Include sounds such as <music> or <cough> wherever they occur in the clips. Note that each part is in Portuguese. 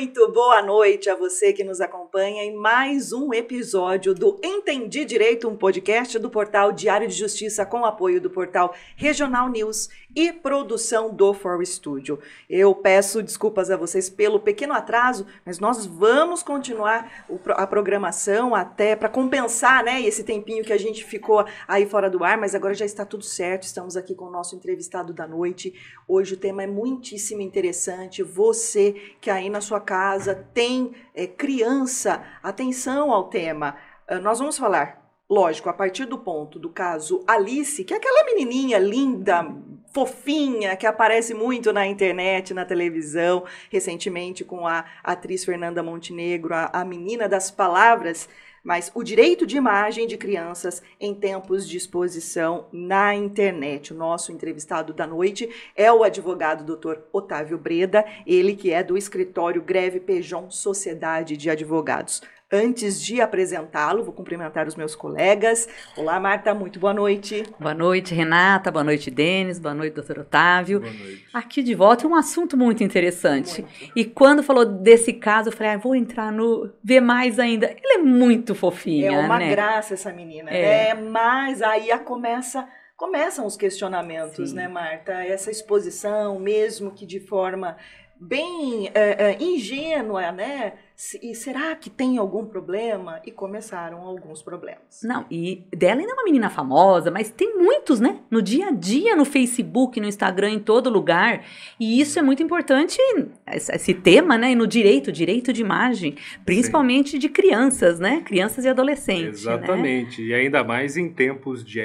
Muito boa noite a você que nos acompanha em mais um episódio do Entendi Direito, um podcast do portal Diário de Justiça com apoio do portal Regional News e produção do For Studio. Eu peço desculpas a vocês pelo pequeno atraso, mas nós vamos continuar a programação até para compensar, né, esse tempinho que a gente ficou aí fora do ar, mas agora já está tudo certo. Estamos aqui com o nosso entrevistado da noite. Hoje o tema é muitíssimo interessante. Você que aí na sua casa tem é, criança, atenção ao tema. Uh, nós vamos falar Lógico, a partir do ponto do caso Alice, que é aquela menininha linda, fofinha, que aparece muito na internet, na televisão, recentemente com a atriz Fernanda Montenegro, a, a menina das palavras, mas o direito de imagem de crianças em tempos de exposição na internet. O nosso entrevistado da noite é o advogado Dr. Otávio Breda, ele que é do escritório Greve Pejon Sociedade de Advogados. Antes de apresentá-lo, vou cumprimentar os meus colegas. Olá, Marta, muito boa noite. Boa noite, Renata. Boa noite, Denis. Boa noite, doutor Otávio. Boa noite. Aqui de volta é um assunto muito interessante. Muito. E quando falou desse caso, eu falei, ah, vou entrar no. ver mais ainda. Ela é muito fofinha. É uma né? graça essa menina. É, é mas aí a começa começam os questionamentos, Sim. né, Marta? Essa exposição, mesmo que de forma bem é, é, ingênua, né? E será que tem algum problema? E começaram alguns problemas. Não, e dela ainda é uma menina famosa, mas tem muitos, né? No dia a dia, no Facebook, no Instagram, em todo lugar. E isso é muito importante, esse tema, né? E no direito, direito de imagem, principalmente Sim. de crianças, né? Crianças e adolescentes. Né? Exatamente. Né? E ainda mais em tempos de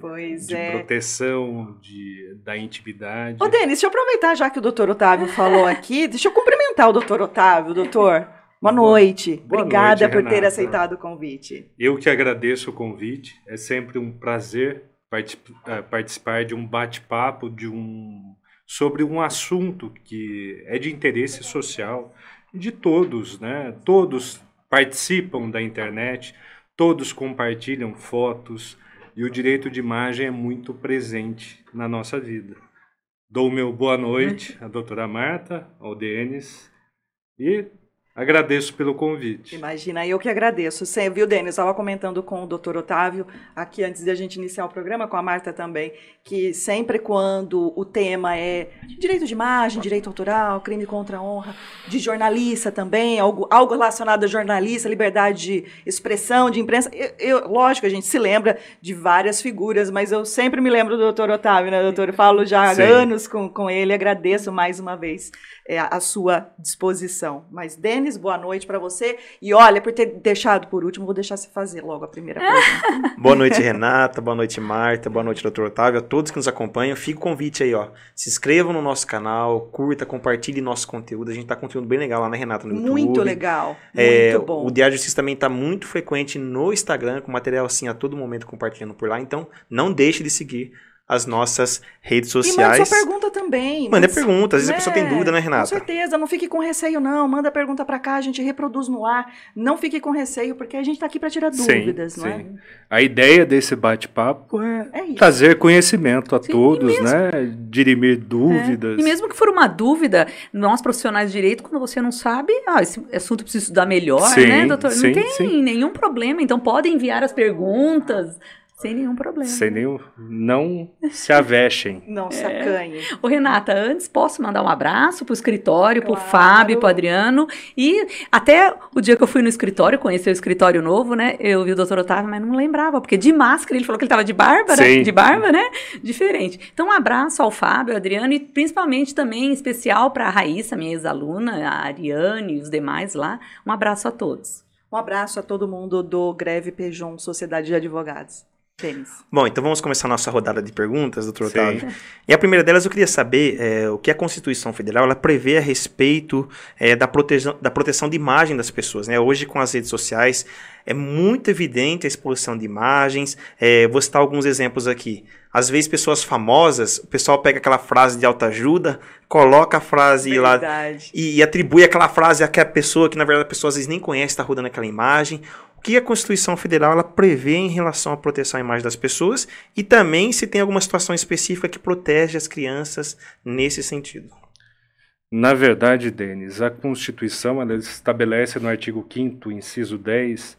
pois de é. proteção de, da intimidade. Ô, Denis, deixa eu aproveitar já que o doutor Otávio falou aqui, deixa eu cumprimentar o doutor Otávio. Doutor doutor. <laughs> Boa noite. Boa Obrigada noite, por ter aceitado o convite. Eu que agradeço o convite. É sempre um prazer é, participar de um bate-papo de um sobre um assunto que é de interesse social de todos, né? Todos participam da internet, todos compartilham fotos e o direito de imagem é muito presente na nossa vida. Dou meu boa noite à doutora Marta, ao Denis e Agradeço pelo convite. Imagina, eu que agradeço. Você viu, Denis? Estava comentando com o doutor Otávio, aqui antes de a gente iniciar o programa, com a Marta também, que sempre quando o tema é direito de imagem, direito autoral, crime contra a honra, de jornalista também, algo, algo relacionado a jornalista, liberdade de expressão, de imprensa, eu, eu, lógico, a gente se lembra de várias figuras, mas eu sempre me lembro do doutor Otávio, né, doutor? Eu falo já há Sim. anos com, com ele, agradeço mais uma vez é, a sua disposição. Mas, Denis, boa noite para você. E olha, por ter deixado por último, vou deixar você fazer logo a primeira pergunta. <laughs> boa noite, Renata. Boa noite, Marta. Boa noite, doutor Otávio. A todos que nos acompanham, fica o convite aí, ó. Se inscrevam no nosso canal, curta, compartilhe nosso conteúdo. A gente tá com conteúdo bem legal lá, né, Renata? No YouTube. Muito legal. É, muito bom. O Diário de Justiça também tá muito frequente no Instagram, com material assim a todo momento compartilhando por lá. Então, não deixe de seguir as nossas redes sociais. E manda sua pergunta também. Manda pergunta, às vezes né? a pessoa tem dúvida, né, Renata? Com certeza, não fique com receio, não. Manda pergunta para cá, a gente reproduz no ar. Não fique com receio, porque a gente está aqui para tirar dúvidas, sim, não é? A ideia desse bate-papo é, é trazer conhecimento a sim, todos, mesmo, né? Dirimir dúvidas. É. E mesmo que for uma dúvida, nós profissionais de direito, quando você não sabe, ah, esse assunto precisa estudar melhor, sim, né, doutor? Não tem nenhum problema. Então, podem enviar as perguntas. Sem nenhum problema. Sem nenhum. Não se avexem. <laughs> Não se é. acanhem. Ô, Renata, antes posso mandar um abraço pro escritório, claro. pro Fábio, pro Adriano. E até o dia que eu fui no escritório, conhecer o escritório novo, né? Eu vi o doutor Otávio, mas não lembrava, porque de máscara ele falou que ele tava de barba, né? De barba, né? Diferente. Então, um abraço ao Fábio, ao Adriano e principalmente também em especial para a Raíssa, minha ex-aluna, a Ariane e os demais lá. Um abraço a todos. Um abraço a todo mundo do Greve Pejon Sociedade de Advogados. Bom, então vamos começar a nossa rodada de perguntas, doutor Sim. Otávio. E a primeira delas eu queria saber é, o que a Constituição Federal ela prevê a respeito é, da, proteção, da proteção de imagem das pessoas. Né? Hoje, com as redes sociais, é muito evidente a exposição de imagens. É, vou citar alguns exemplos aqui. Às vezes, pessoas famosas, o pessoal pega aquela frase de autoajuda, coloca a frase verdade. lá e, e, atribui aquela frase àquela pessoa que, na verdade, a pessoa às vezes nem conhece, está rodando aquela imagem o que a Constituição Federal ela prevê em relação à proteção à imagem das pessoas e também se tem alguma situação específica que protege as crianças nesse sentido. Na verdade, Denis, a Constituição estabelece no artigo 5 inciso 10,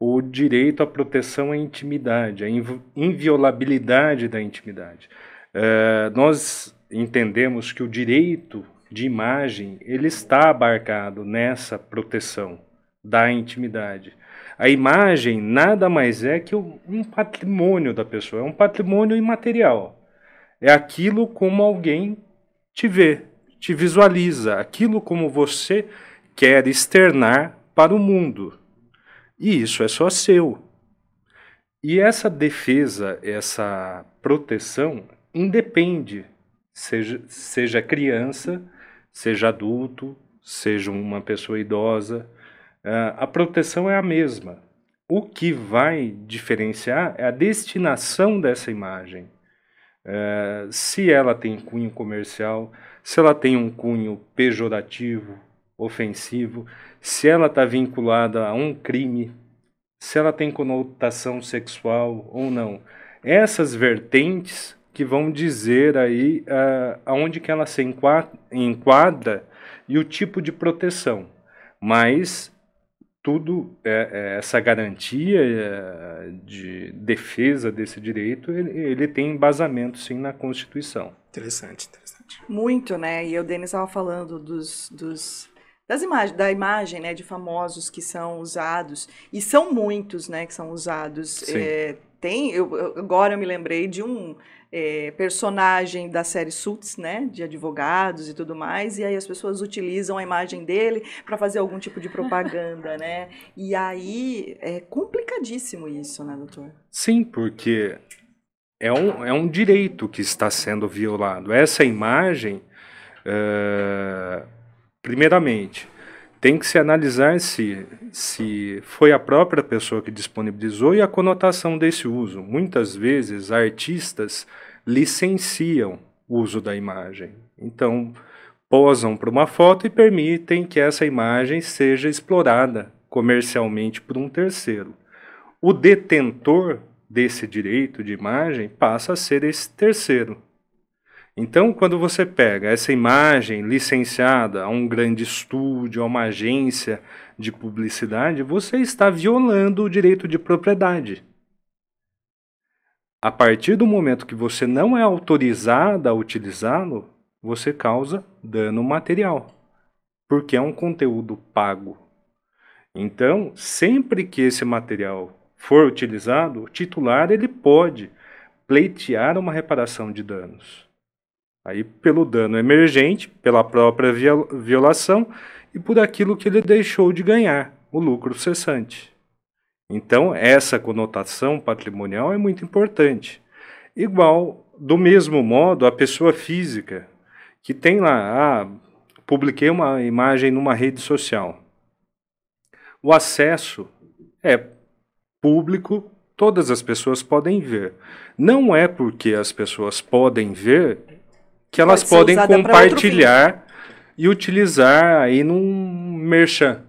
o direito à proteção à intimidade, à inviolabilidade da intimidade. É, nós entendemos que o direito de imagem ele está abarcado nessa proteção da intimidade. A imagem nada mais é que um patrimônio da pessoa, é um patrimônio imaterial. É aquilo como alguém te vê, te visualiza, aquilo como você quer externar para o mundo. E isso é só seu. E essa defesa, essa proteção, independe, seja, seja criança, seja adulto, seja uma pessoa idosa, a proteção é a mesma. O que vai diferenciar é a destinação dessa imagem. Uh, se ela tem cunho comercial, se ela tem um cunho pejorativo, ofensivo, se ela está vinculada a um crime, se ela tem conotação sexual ou não. Essas vertentes que vão dizer aí uh, aonde que ela se enquadra e o tipo de proteção. Mas tudo é, é, essa garantia é, de defesa desse direito ele, ele, tem embasamento sim na Constituição. Interessante, interessante. Muito, né? E o Denis estava falando dos, dos das imagens, da imagem, né, de famosos que são usados e são muitos, né, que são usados. É, tem, eu, agora eu me lembrei de um é, personagem da série Suits, né, de advogados e tudo mais, e aí as pessoas utilizam a imagem dele para fazer algum tipo de propaganda, né? <laughs> E aí é complicadíssimo isso, né, doutor? Sim, porque é um, é um direito que está sendo violado. Essa imagem, uh, primeiramente, tem que se analisar se, se foi a própria pessoa que disponibilizou e a conotação desse uso. Muitas vezes, artistas licenciam o uso da imagem. Então, posam para uma foto e permitem que essa imagem seja explorada comercialmente por um terceiro. O detentor desse direito de imagem passa a ser esse terceiro. Então, quando você pega essa imagem licenciada a um grande estúdio, a uma agência de publicidade, você está violando o direito de propriedade. A partir do momento que você não é autorizada a utilizá-lo, você causa dano material, porque é um conteúdo pago. Então, sempre que esse material for utilizado, o titular ele pode pleitear uma reparação de danos. Aí pelo dano emergente, pela própria violação e por aquilo que ele deixou de ganhar, o lucro cessante. Então, essa conotação patrimonial é muito importante. Igual, do mesmo modo, a pessoa física que tem lá, ah, publiquei uma imagem numa rede social. O acesso é público, todas as pessoas podem ver. Não é porque as pessoas podem ver que elas Pode podem compartilhar e utilizar aí num merchan.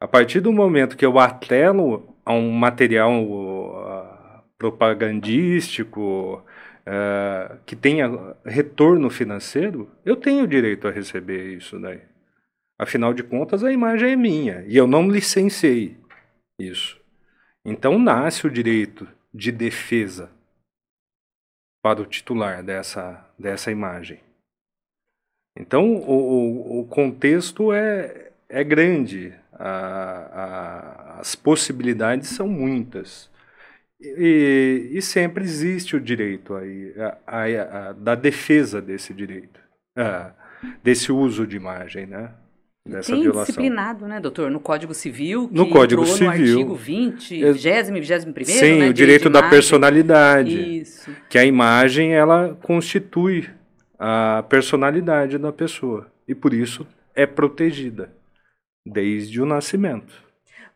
A partir do momento que eu atrelo a um material uh, propagandístico uh, que tenha retorno financeiro, eu tenho direito a receber isso daí. Afinal de contas, a imagem é minha e eu não licenciei isso. Então nasce o direito de defesa para o titular dessa, dessa imagem. Então, o, o, contexto é, é grande, a, a, as possibilidades são muitas. E, e, sempre existe o direito aí, a, da defesa desse direito, desse uso de imagem, né? Dessa Tem violação. disciplinado, né, doutor? No Código Civil, que no Código entrou Civil. no artigo 20, 20 e 21 Sim, né, o direito da personalidade. Isso. Que a imagem, ela constitui a personalidade da pessoa. E por isso é protegida desde o nascimento.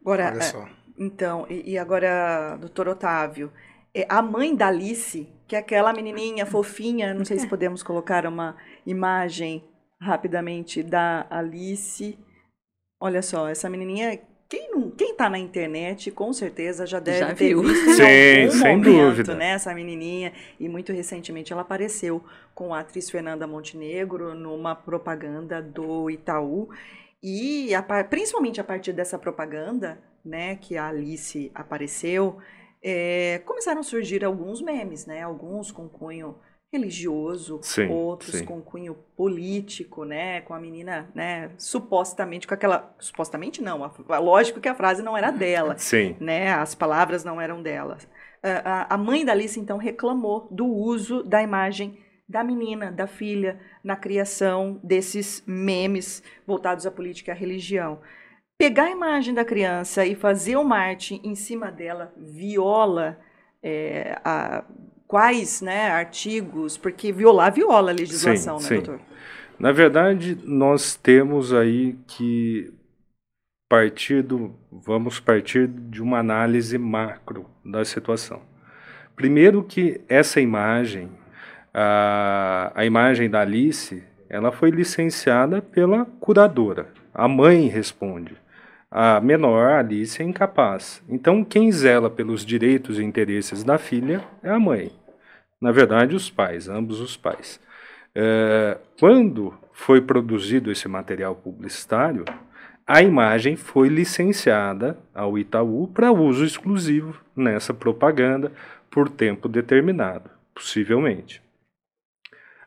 Agora, Olha só. então, e, e agora, doutor Otávio, é a mãe da Alice, que é aquela menininha fofinha, não sei se podemos colocar uma imagem rapidamente da Alice. Olha só, essa menininha, quem não quem está na internet, com certeza já deve Já ter viu. visto em Sim, algum sem momento, dúvida. né, essa menininha. E muito recentemente ela apareceu com a atriz Fernanda Montenegro numa propaganda do Itaú. E a principalmente a partir dessa propaganda, né, que a Alice apareceu, é, começaram a surgir alguns memes, né? Alguns com cunho religioso, Sim, outros sim. com cunho político, né? Com a menina, né? Supostamente com aquela, supostamente não, a- lógico que a frase não era dela, Sim. né? As palavras não eram dela. A, a- a mãe da Alice então reclamou do uso da imagem da menina, da filha, na criação desses memes voltados à política e à religião. Pegar a imagem da criança e fazer uma arte em cima dela viola é, a- quais né, artigos, porque violar viola a legislação, Sim, né, sim. doutor? Na verdade, nós temos aí que partir do, vamos partir de uma análise macro da situação. Primeiro que essa imagem, a, a imagem da Alice, ela foi licenciada pela curadora. A mãe responde. A menor, Alice, é incapaz. Então, quem zela pelos direitos e interesses da filha é a mãe. Na verdade, os pais, ambos os pais. É, quando foi produzido esse material publicitário, a imagem foi licenciada ao Itaú para uso exclusivo nessa propaganda por tempo determinado, possivelmente.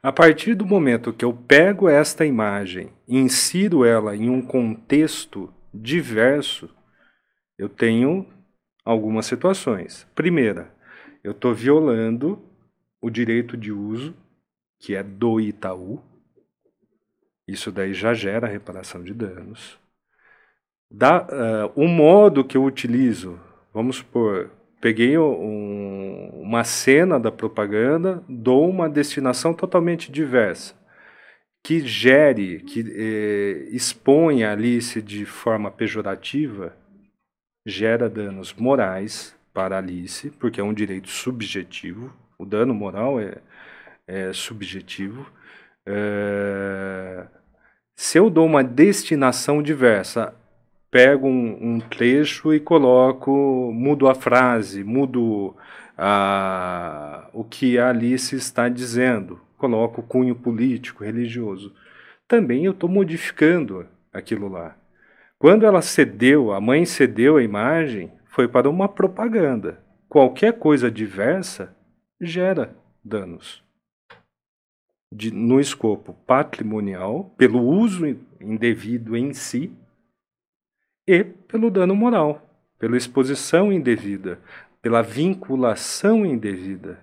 A partir do momento que eu pego esta imagem e insiro ela em um contexto diverso, eu tenho algumas situações. Primeira, eu estou violando o direito de uso, que é do Itaú. Isso daí já gera reparação de danos. Da, uh, o modo que eu utilizo, vamos supor, peguei um, uma cena da propaganda, dou uma destinação totalmente diversa, que gere, que eh, exponha a Alice de forma pejorativa, gera danos morais para Alice, porque é um direito subjetivo, o dano moral é, é subjetivo. É, se eu dou uma destinação diversa, pego um, um, trecho e coloco, mudo a frase, mudo a, o que a Alice está dizendo, coloco cunho político, religioso. Também eu estou modificando aquilo lá. Quando ela cedeu, a mãe cedeu a imagem, foi para uma propaganda. Qualquer coisa diversa gera danos. De, no escopo patrimonial, pelo uso indevido em si, e pelo dano moral, pela exposição indevida, pela vinculação indevida.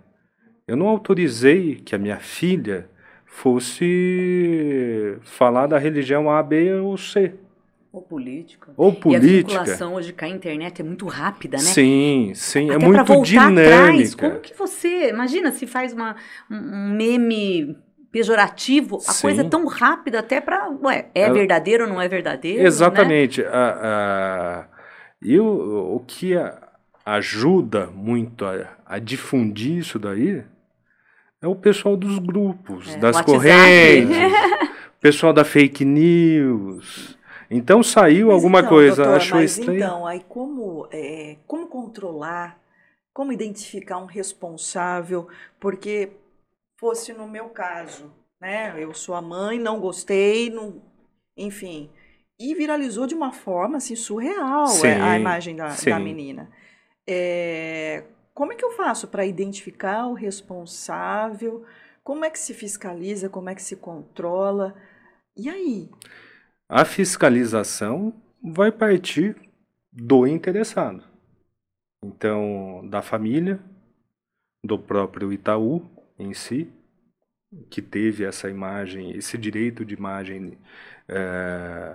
Eu não autorizei que a minha filha fosse falar da religião A, B ou C. Ou política. Ou política. E a vinculação hoje com a internet é muito rápida, né? Sim, sim, Até é muito voltar dinâmica. Atrás, como que você, imagina se faz uma, um meme pejorativo, a Sim. coisa é tão rápida até para, ué, é verdadeiro ou não é verdadeiro? né? Exatamente. A, a, e o, o que a- ajuda muito a, a difundir isso daí é o pessoal dos grupos, É, das WhatsApp. correntes, o <laughs> pessoal da fake news. Então saiu Mas alguma então, coisa, doutor, achou mas estranho. Então, aí como, é, como controlar, como identificar um responsável? Porque fosse no meu caso, né? Eu sou a mãe, não gostei, não, enfim. E viralizou de uma forma assim surreal Sim, é, a imagem da, da sim. menina. É, como é que eu faço para identificar o responsável? Como é que se fiscaliza? Como é que se controla? E aí? A fiscalização vai partir do interessado. Então, da família, do próprio Itaú em si, que teve essa imagem, esse direito de imagem eh,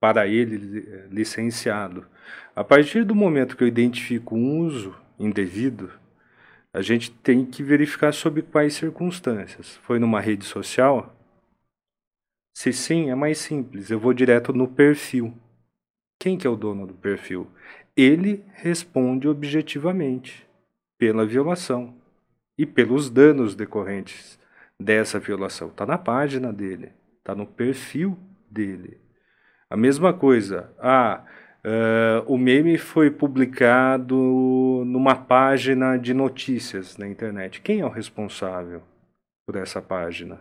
para ele li- licenciado. A partir do momento que eu identifico um uso indevido, a gente tem que verificar sob quais circunstâncias. Foi numa rede social? Se sim, é mais simples. Eu vou direto no perfil. Quem que é o dono do perfil? Ele responde objetivamente pela violação e pelos danos decorrentes dessa violação. Está na página dele, está no perfil dele. A mesma coisa. Ah, Uh, o meme foi publicado numa página de notícias na internet. Quem é o responsável por essa página?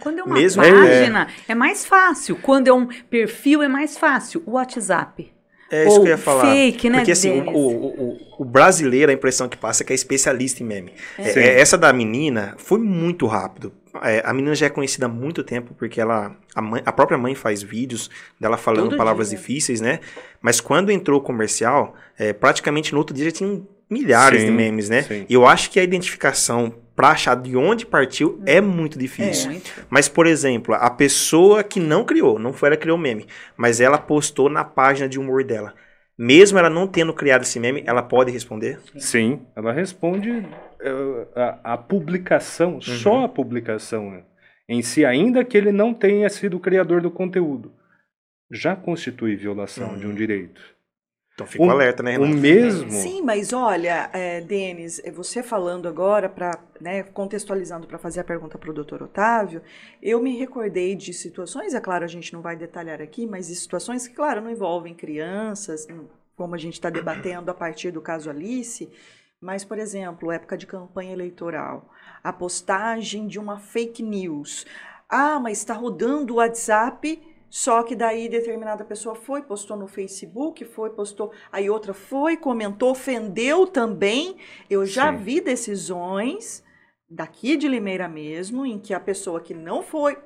Quando é uma Mesmo- página, é. mais fácil. Quando é um perfil, é mais fácio. O WhatsApp. É isso Ou que eu ia falar. fake, né, Porque assim, o, o, o, brasileiro, a impressão que passa é que é especialista em meme. É, Sim. é, essa da menina foi muito rápido. É, a menina já é conhecida há muito tempo porque ela, a, mãe- a própria mãe faz vídeos dela falando Todo palavras dia. difíceis, né? Mas quando entrou o comercial, é, praticamente no outro dia já tinham milhares Sim, de memes, né? sim. E eu acho que a identificação pra achar de onde partiu é muito difícil. Muito. Mas, por exemplo, a pessoa que não criou, não foi ela que criou o meme, mas ela postou na página de humor dela. Mesmo ela não tendo criado esse meme, ela pode responder? Sim, ela responde eh, a, a publicação, só a publicação em si, ainda que ele não tenha sido o criador do conteúdo, já constitui violação de um direito. Então fica o Um- alerta, né, O Renato? mesmo. Sim, mas olha, é, Denis, você falando agora, para contextualizando para fazer a pergunta para o doutor Otávio, eu me recordei de situações, é claro, a gente não vai detalhar aqui, mas de situações que, claro, não envolvem crianças, como a gente está debatendo a partir do caso Alice, mas, por exemplo, época de campanha eleitoral, a postagem de uma fake news. Ah, mas está rodando o WhatsApp, só que daí determinada pessoa foi, postou no Facebook, foi, postou, aí outra foi, comentou, ofendeu também. Eu já Sim. vi decisões daqui de Limeira mesmo, em que a pessoa que não foi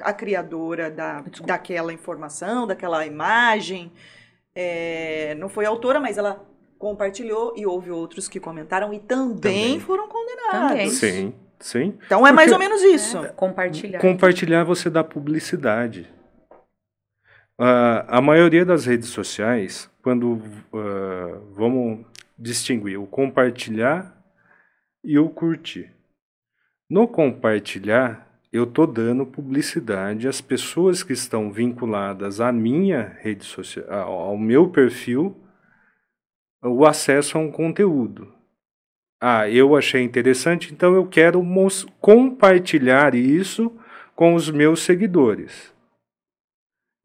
a criadora da, daquela informação, daquela imagem, é, não foi a autora, mas ela compartilhou e houve outros que comentaram e também, Também. foram condenados. Também. Sim, sim. Então é mais Porque- ou menos isso. Compartilhar. Compartilhar você dá publicidade. Ah, a maioria das redes sociais, quando ah, vamos distinguir o compartilhar e o curtir. No compartilhar, eu estou dando publicidade às pessoas que estão vinculadas à minha rede social, ao meu perfil, o acesso a um conteúdo. Ah, eu achei interessante, então eu quero compartilhar isso com os meus seguidores.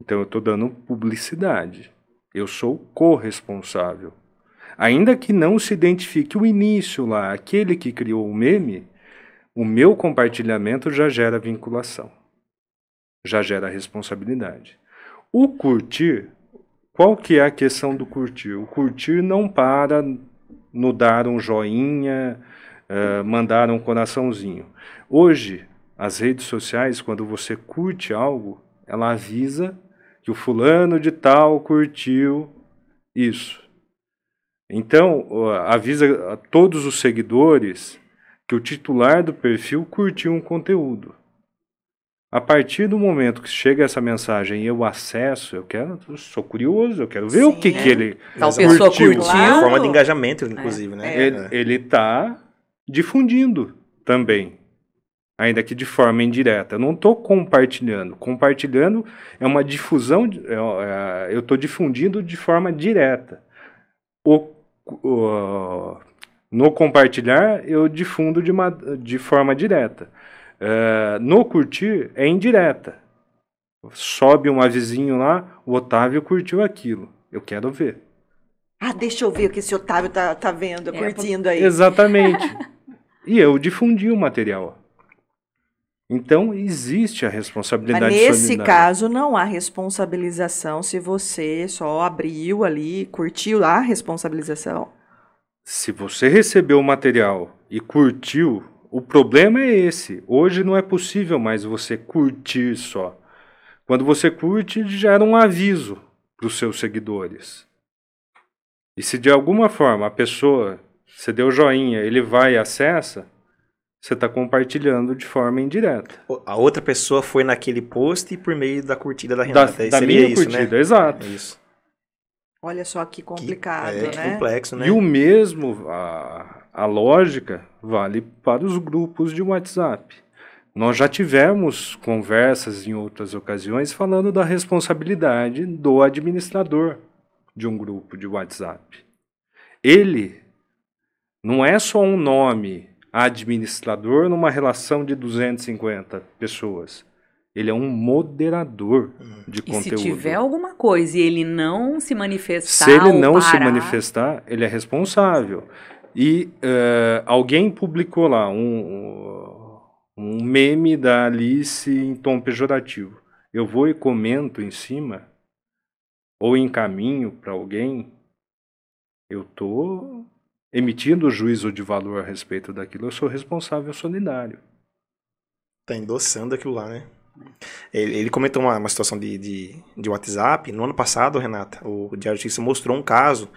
Então eu estou dando publicidade. Eu sou corresponsável. Ainda que não se identifique o início lá, aquele que criou o meme, o meu compartilhamento já gera vinculação. Já gera responsabilidade. O curtir, qual que é a questão do curtir? O curtir não para no dar um joinha, eh, mandar um coraçãozinho. Hoje, as redes sociais, quando você curte algo, ela avisa que o fulano de tal curtiu isso. Então, avisa a todos os seguidores que o titular do perfil curtiu um conteúdo. A partir do momento que chega essa mensagem e eu acesso, eu quero, eu sou curioso, eu quero ver o Sim, que, é. que ele Tal Exato. pessoa curtiu. Claro. Forma de engajamento, inclusive, né? É. Ele, ele está difundindo também, ainda que de forma indireta. Eu não estou compartilhando. Compartilhando é uma difusão, é- é- eu estou difundindo de forma direta. O, o- no compartilhar, eu difundo de, uma, de forma direta. É, no curtir, é indireta. Sobe um avizinho lá, o Otávio curtiu aquilo. Eu quero ver. Ah, deixa eu ver o que esse Otávio tá, tá vendo, É, curtindo aí. Exatamente. <laughs> e eu difundi o material. Então, existe a Mas responsabilidade nesse solidária. caso não há responsabilização se você só abriu ali, curtiu a responsabilização. Se você recebeu o material e curtiu, o problema é esse. Hoje não é possível mais você curtir só. Quando você curte, gera um aviso para os seus seguidores. E se de alguma forma a pessoa, você deu joinha, ele vai e acessa, você está compartilhando de forma indireta. A outra pessoa foi naquele post e por meio da curtida da Da, Renata. Aí da seria minha isso, curtida, né? exato. É isso. Olha só que Que- complicado, é, que né? complexo, né? E o mesmo, a, a lógica vale para os grupos de WhatsApp. Nós já tivemos conversas em outras ocasiões falando da responsabilidade do administrador de um grupo de WhatsApp. Ele não é só um nome administrador numa relação de 250 pessoas. Ele é um moderador Uhum. de E conteúdo. se tiver alguma coisa e ele não se manifestar Se ele ou não se parar, manifestar, ele é responsável. E eh, alguém publicou lá um, um meme da Alice em tom pejorativo. Eu vou e comento em cima, ou encaminho para alguém, eu estou emitindo juízo de valor a respeito daquilo. Eu sou responsável solidário. Tá endossando aquilo lá, né? Ele, ele comentou uma, uma situação de, de, de WhatsApp. No ano passado, Renata, o Diário de Justiça mostrou um caso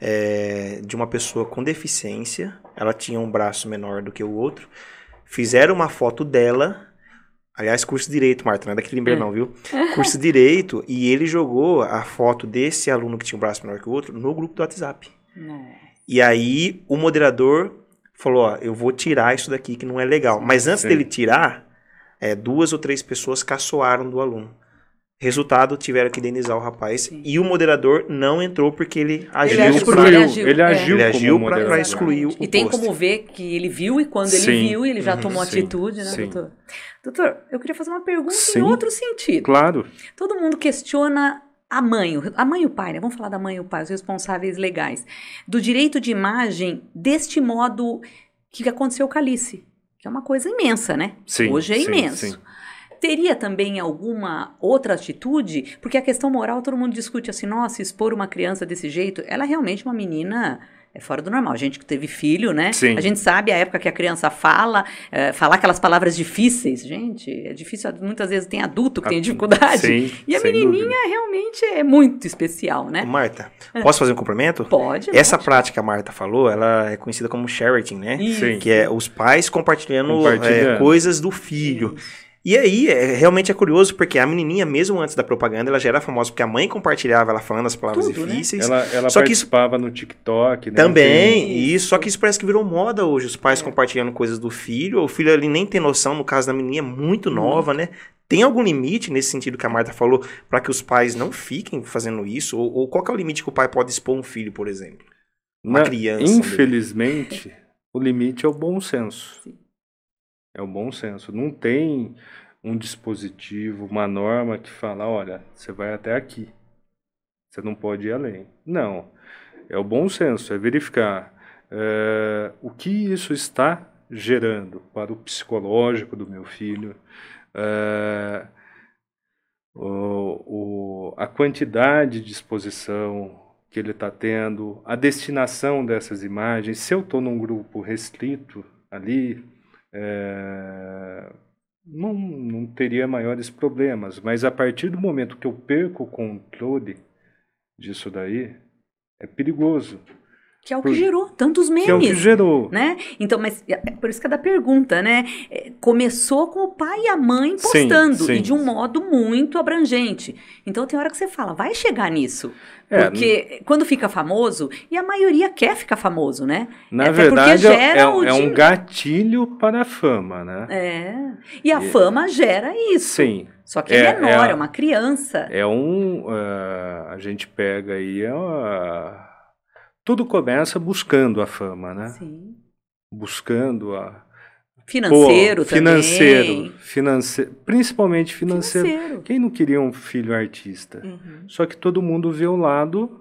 é, de uma pessoa com deficiência. Ela tinha um braço menor do que o outro. Fizeram uma foto dela. Aliás, curso de Direito, Marta, não é daquele Limber, não, viu? <laughs> Curso de Direito. E ele jogou a foto desse aluno que tinha um braço menor que o outro no grupo do WhatsApp. Não. E aí o moderador falou, ó, eu vou tirar isso daqui que não é legal. Mas antes Sim. dele tirar, é, duas ou três pessoas caçoaram do aluno. Resultado, tiveram que indenizar o rapaz. Sim. E o moderador não entrou porque ele agiu, agiu, pra- ele excluiu, agiu, ele é. agiu, Ele pra moderador. excluir o E tem post. como ver que ele viu e quando ele Sim. viu, ele já Uhum, tomou sim, atitude, né, sim. doutor? Doutor, eu queria fazer uma pergunta Sim. em outro sentido. Claro. Todo mundo questiona a mãe, a mãe e o pai, né? Vamos falar da mãe e o pai, os responsáveis legais, do direito de imagem deste modo que aconteceu com a Alice, que é uma coisa imensa, né? Sim, Hoje é sim, imenso. sim. Teria também alguma outra atitude? Porque a questão moral, todo mundo discute assim, nossa, expor uma criança desse jeito, ela é realmente uma menina é fora do normal. A gente que teve filho, né? Sim. A gente sabe a época que a criança fala, é, falar aquelas palavras difíceis. Gente, é difícil, muitas vezes tem adulto que tem Ah, dificuldade. Sim, E a menininha dúvida. realmente é muito especial, né? Marta, posso fazer um complemento? Pode. Essa pode. prática que a Marta falou, ela é conhecida como sharing, né? Sim. Que é os pais compartilhando, Compartilhando. é, coisas do filho. E aí, é, realmente é curioso, porque a menininha, mesmo antes da propaganda, ela já era famosa, porque a mãe compartilhava ela falando as palavras Tudo, né? difíceis. Ela, ela Só que isso- participava no TikTok, né? Também, Tem- e isso, só que isso parece que virou moda hoje, os pais É. compartilhando coisas do filho, o filho ali nem tem noção, no caso da menininha, muito nova, né? Tem algum limite nesse sentido que a Marta falou, para que os pais não fiquem fazendo isso? Ou, ou qual que é o limite que o pai pode expor um filho, por exemplo? Uma Na- criança. Infelizmente, o limite é o bom senso. Sim. É o bom senso. Não tem um dispositivo, uma norma que fala, olha, você vai até aqui. Você não pode ir além. Não. É o bom senso, é verificar eh, o que isso está gerando para o psicológico do meu filho, eh, o, o- a quantidade de exposição que ele está tendo, a destinação dessas imagens. Se eu estou num grupo restrito ali, é, não, não teria maiores problemas. Mas a partir do momento que eu perco o controle disso daí, é perigoso. Que é o que gerou tantos memes. Que é o que gerou. né? Então, mas é por isso que é da pergunta, né? É, Começou com o pai e a mãe Sim, postando sim. e de um modo muito abrangente. Então tem hora que você fala, vai chegar nisso. É, Porque quando fica famoso, e a maioria quer ficar famoso, né? Na Até verdade, é, é um gatilho para a fama, né? É. E a E- fama gera isso. Sim. Só que é, É- menor, é é, uma criança. É um. eh, a gente pega aí. é uma- tudo começa buscando a fama, né? Sim. Buscando a. Financeiro Pô, financeiro, também. financeiro. Principalmente financeiro. Financeiro. Quem não queria um filho artista? Uhum. Só que todo mundo vê o lado.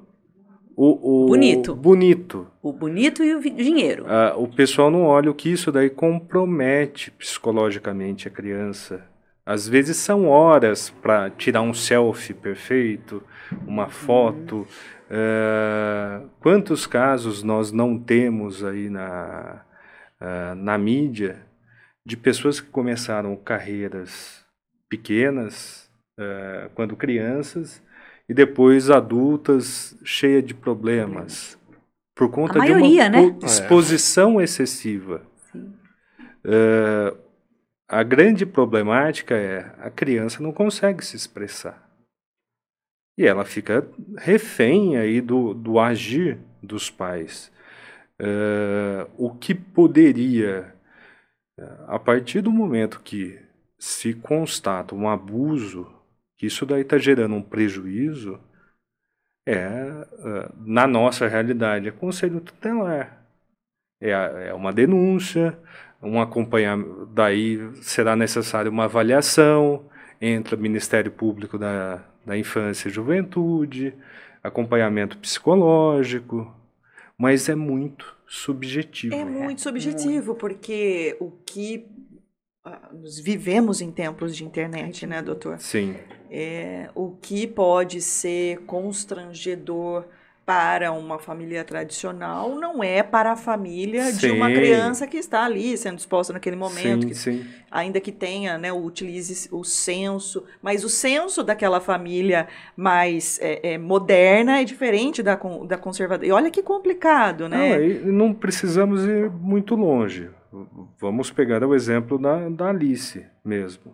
O, o Bonito. bonito. O bonito e o dinheiro. Ah, o pessoal não olha o que isso daí compromete psicologicamente a criança. Às vezes são horas para tirar um selfie perfeito, uma foto. Eh, quantos casos nós não temos aí na, ah, na mídia de pessoas que começaram carreiras pequenas, eh, quando crianças, e depois adultas cheias de problemas. Por conta A de uma maioria, né? po- exposição excessiva. Sim. A grande problemática é a criança não consegue se expressar. E ela fica refém aí do, do agir dos pais. Eh, o que poderia, eh, a partir do momento que se constata um abuso, que isso daí está gerando um prejuízo, é, eh, na nossa realidade, é conselho tutelar. É, é uma denúncia, um acompanhamento, daí será necessário uma avaliação, entra o Ministério Público da, da Infância e Juventude, acompanhamento psicológico, mas é muito subjetivo. É muito subjetivo, porque o que ah, nós vivemos em tempos de internet, né, doutor? Sim. É, o que pode ser constrangedor para uma família tradicional não é para a família de uma Sim. criança que está ali sendo exposta naquele momento, sim, que sim. ainda que tenha, né, utilize o senso, mas o senso daquela família mais é, é, moderna é diferente da, da conservadora. E olha que complicado, Não, né? aí não precisamos ir muito longe. Vamos pegar o exemplo da, da Alice mesmo.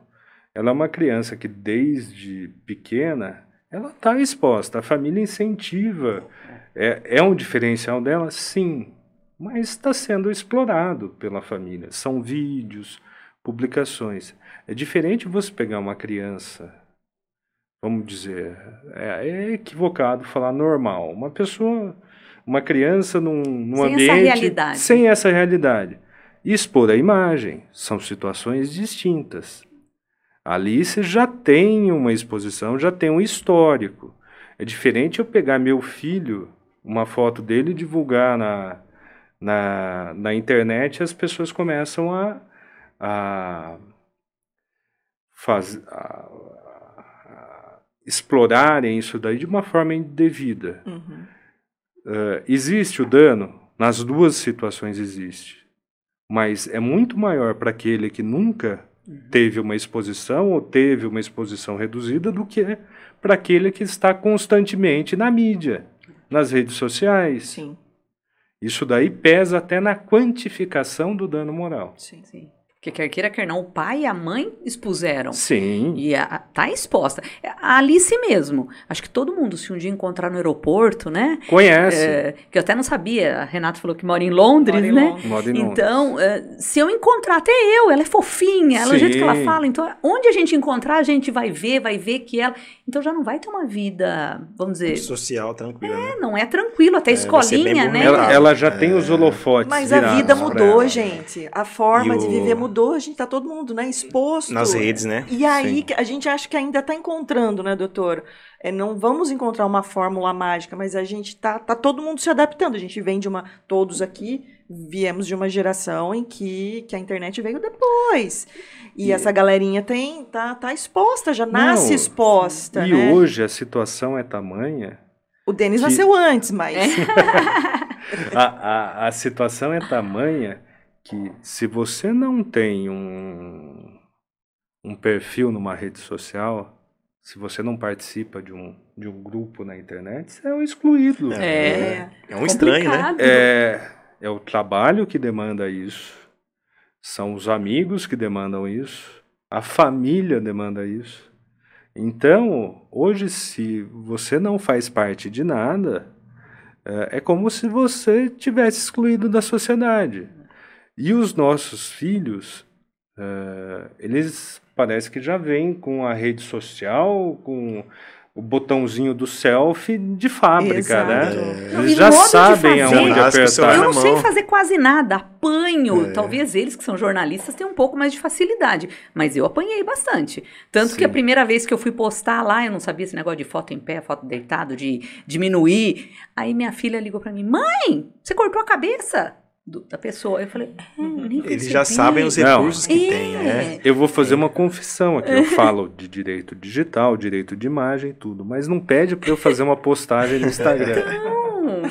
Ela é uma criança que desde pequena ela está exposta. A família incentiva. É, é um diferencial dela, sim, mas está sendo explorado pela família. São vídeos, publicações. É diferente você pegar uma criança, vamos dizer, é, é equivocado falar normal. Uma pessoa, uma criança num, num Sem essa ambiente realidade. sem essa realidade. E expor a imagem são situações distintas. A Alice já tem uma exposição, já tem um histórico. É diferente eu pegar meu filho, uma foto dele e divulgar na, na, na internet, as pessoas começam a, a, faz, a, a explorarem isso daí de uma forma indevida. Uhum. Eh, existe o dano? Nas duas situações existe. Mas é muito maior para aquele que nunca teve uma exposição ou teve uma exposição reduzida do que para aquele que está constantemente na mídia, nas redes sociais. Sim, Isso daí pesa até na quantificação do dano moral. sim. Sim. Porque quer queira, quer não, o pai e a mãe expuseram. Sim. E a, a- tá exposta. A Alice mesmo. Acho que todo mundo, se um dia encontrar no aeroporto, né? Conhece. É, que eu até não sabia. A Renata falou que mora em Londres, Mora em né? Londres. Modo em Londres. Então, é, se eu encontrar, até eu, ela é fofinha, ela, o jeito que ela Sim. fala. Então, onde a gente encontrar, a gente vai ver, vai ver que ela. Então, já não vai ter uma vida, vamos dizer, Social, tranquilo, né? não é tranquilo, até É, escolinha, né? ela, ela já tem os holofotes Mas a vida mudou, gente. A forma E de o- viver mudou. A gente tá todo mundo, né, exposto. Nas redes, né? E aí Sim. a gente acha que ainda está encontrando, né, doutor? É, não vamos encontrar uma fórmula mágica, mas a gente tá, tá todo mundo se adaptando. A gente vem de uma. Todos aqui viemos de uma geração em que, que a internet veio depois. E, E- essa galerinha tem tá, tá exposta, já nasce Não, exposta. E né? hoje a situação é tamanha O Denis que- nasceu antes, mas. <laughs> a, a, a situação é tamanha que se você não tem um, um perfil numa rede social, se você não participa de um, de um grupo na internet, você é um excluído. É. É um estranho, né? É, é o trabalho que demanda isso, são os amigos que demandam isso, a família demanda isso. Então, hoje, se você não faz parte de nada, é, é como se você tivesse excluído da sociedade. E os nossos filhos, é, eles parece que já vêm com a rede social, com o botãozinho do selfie de fábrica, Exato. né? Não, Eles e já sabem fazer. aonde apertar. Eu não sei fazer quase nada, apanho. É. Talvez eles que são jornalistas tenham um pouco mais de facilidade, mas eu apanhei bastante. Tanto que Sim. a primeira vez que eu fui postar lá, eu não sabia esse negócio de foto em pé, foto deitado, de diminuir. Aí minha filha ligou pra mim: "Mãe, você cortou a cabeça do- da pessoa?" Eu falei: é, nem Eles percebi." já sabem os Não. recursos que É. tem, né? Eu vou fazer uma confissão aqui. Eu <laughs> falo de direito digital, direito de imagem, tudo, mas não pede para eu fazer uma postagem no Instagram. Não.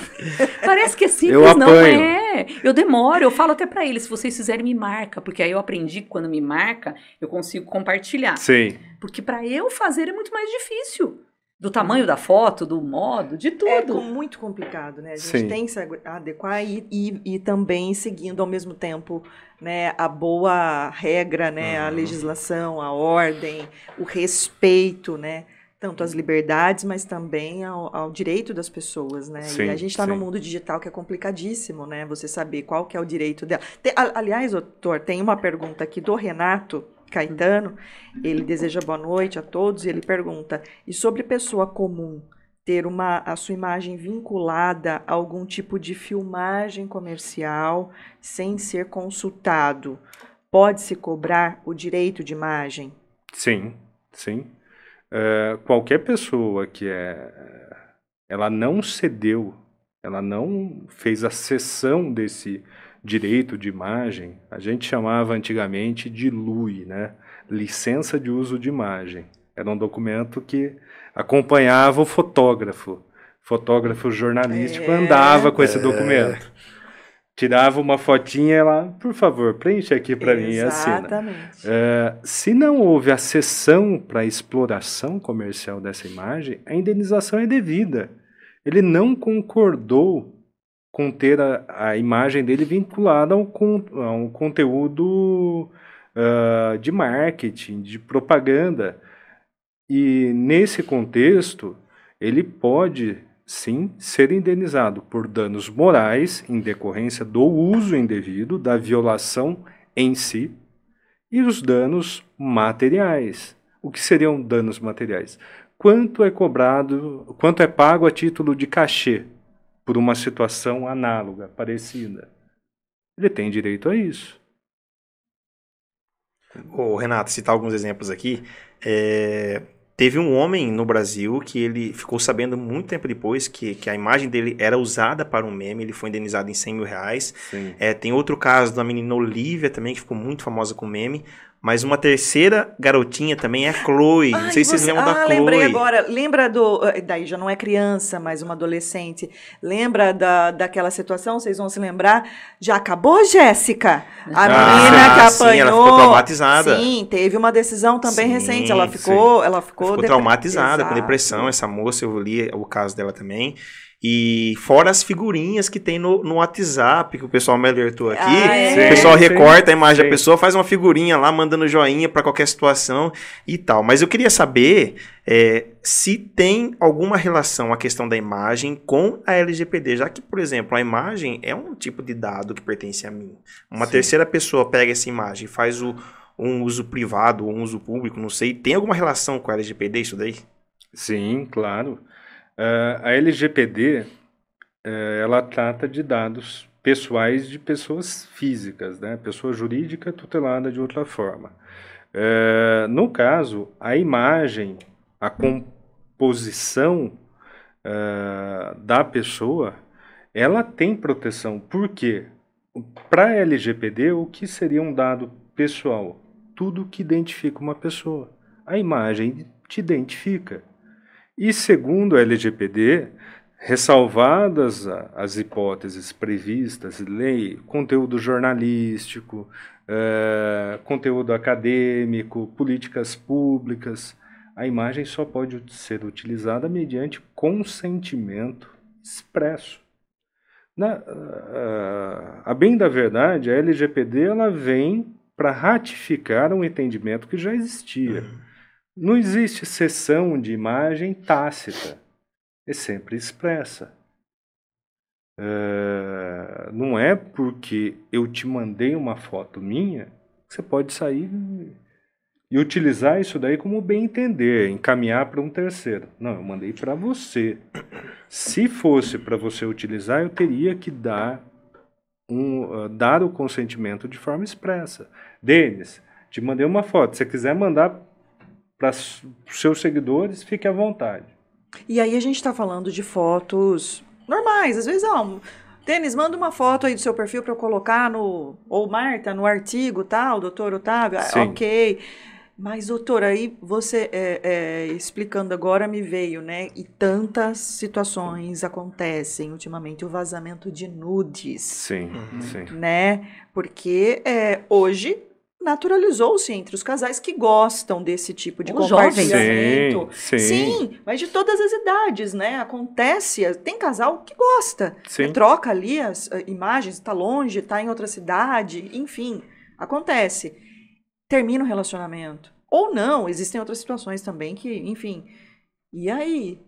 Parece que é simples, Eu não é. Eu demoro, eu falo até pra eles, se vocês fizerem, me marca, porque aí eu aprendi que quando me marca, eu consigo compartilhar. Sim. Porque pra eu fazer é muito mais difícil. Do tamanho da foto, do modo, de É tudo. com- muito complicado, né? A gente Sim. tem que se adequar e, e, e também seguindo ao mesmo tempo né, a boa regra, né, a Uhum. legislação, a ordem, o respeito, né? Tanto às liberdades, mas também ao, ao direito das pessoas, né? e Sim, a gente está num mundo digital que é complicadíssimo, né? Você saber qual que é o direito dela. Tem- a- aliás, doutor, tem uma pergunta aqui do Renato Caetano. Ele deseja boa noite a todos e ele pergunta: e sobre pessoa comum ter uma, a sua imagem vinculada a algum tipo de filmagem comercial sem ser consultado, pode-se cobrar o direito de imagem? Sim, sim. Uh, qualquer pessoa que é, ela não cedeu, ela não fez a cessão desse direito de imagem, a gente chamava antigamente de LUI, né? Licença de uso de imagem. Era um documento que acompanhava o fotógrafo. Fotógrafo jornalístico é, andava com esse é. documento. Tirava uma fotinha lá, por favor, preenche aqui para mim e assina. Exatamente. É, se não houve a sessão para exploração comercial dessa imagem, a indenização é devida. Ele não concordou com ter a, a imagem dele vinculada a um, a um conteúdo uh, de marketing, de propaganda. E nesse contexto, ele pode sim ser indenizado por danos morais em decorrência do uso indevido, da violação em si, e os danos materiais. O que seriam danos materiais? Quanto é cobrado, quanto é pago a título de cachê por uma situação análoga, parecida. Ele tem direito a isso. Ô, Renato, citar alguns exemplos aqui. É, teve um homem no Brasil que ele ficou sabendo muito tempo depois que, que a imagem dele era usada para um meme, ele foi indenizado em 100 mil reais. É, tem outro caso da menina Olivia também, que ficou muito famosa com meme. Mas uma terceira garotinha também é a Chloe. Ai, não sei se vocês lembram ah, da Chloe. lembrei agora. Lembra do... Eh, daí já não é criança, mas uma adolescente. Lembra da, daquela situação? Vocês vão se lembrar. Já acabou, Jéssica? A ah, menina que apanhou... Sim, ela ficou traumatizada. Sim, teve uma decisão também sim, recente. Ela ficou... Sim. Ela ficou, ficou traumatizada, Exato. com depressão. Essa moça, eu li o caso dela também. E fora as figurinhas que tem no, no WhatsApp, que o pessoal me alertou aqui. Ah, é? O pessoal sim, recorta sim, a imagem sim. da pessoa, faz uma figurinha lá, mandando joinha para qualquer situação e tal. Mas eu queria saber é, se tem alguma relação a questão da imagem com a LGPD, já que, por exemplo, a imagem é um tipo de dado que pertence a mim. Uma terceira pessoa pega essa imagem e faz o, um uso privado ou um uso público, não sei. Tem alguma relação com a LGPD isso daí? Sim, claro. Uh, a LGPD uh, eh, ela trata de dados pessoais de pessoas físicas, né? pessoa jurídica tutelada de outra forma. Uh, no caso, a imagem, a composição da pessoa, ela tem proteção. Por quê? Para a LGPD, o que seria um dado pessoal? Tudo que identifica uma pessoa. A imagem te identifica. E segundo a LGPD, ressalvadas as hipóteses previstas em lei, conteúdo jornalístico, é, conteúdo acadêmico, políticas públicas, a imagem só pode ser utilizada mediante consentimento expresso. Na, a, a bem da verdade, a LGPD ela vem para ratificar um entendimento que já existia. Uhum não existe sessão de imagem tácita, é sempre expressa. Uh, não é porque eu te mandei uma foto minha que você pode sair e utilizar isso daí como bem entender, encaminhar para um terceiro. Não, eu mandei para você. Se fosse para você utilizar, eu teria que dar um uh, dar o consentimento de forma expressa. Denis, te mandei uma foto. Se você quiser mandar para seus seguidores, fique à vontade. E aí a gente está falando de fotos normais, às vezes, ó, Denis, manda uma foto aí do seu perfil para eu colocar no. Ou Marta, no artigo tal, doutor Otávio. Ah, Sim. Ok. Mas, doutor, aí você é, é, explicando agora me veio, né? E tantas situações acontecem ultimamente, o vazamento de nudes. Sim, uhum. sim. Né? Porque é, hoje naturalizou-se entre os casais que gostam desse tipo de os compartilhamento. Sim, sim. sim, mas de todas as idades, né? Acontece, tem casal que gosta. Sim. Troca ali as uh, imagens, está longe, está em outra cidade, enfim, acontece. Termina o relacionamento. Ou não, existem outras situações também que, enfim. E aí?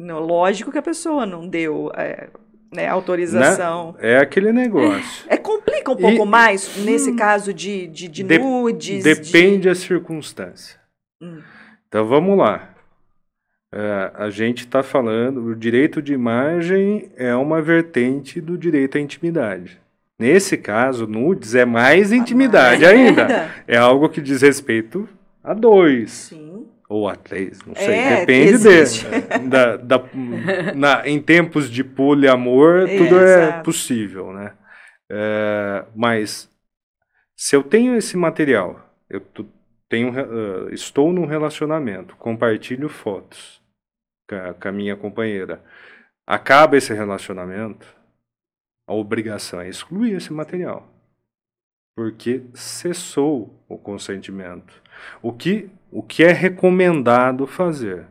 lógico que a pessoa não deu é, né, autorização. Né? É aquele negócio. É, é complica um pouco e, mais nesse hum, caso de, de, de de, nudes. Depende de... da circunstância. Hum. Então vamos lá. É, a gente está falando, o direito de imagem é uma vertente do direito à intimidade. Nesse caso, nudes é mais intimidade ainda. <laughs> É algo que diz respeito a dois. Sim. ou a três, não sei, É, depende existe. de, da, da- na- em tempos de poliamor, É, <laughs> tudo é exato. possível, né? É, mas se eu tenho esse material, eu tenho, eh, estou num relacionamento, compartilho fotos com a minha companheira, acaba esse relacionamento, a obrigação é excluir esse material. Porque cessou o consentimento. O que, o que é recomendado fazer?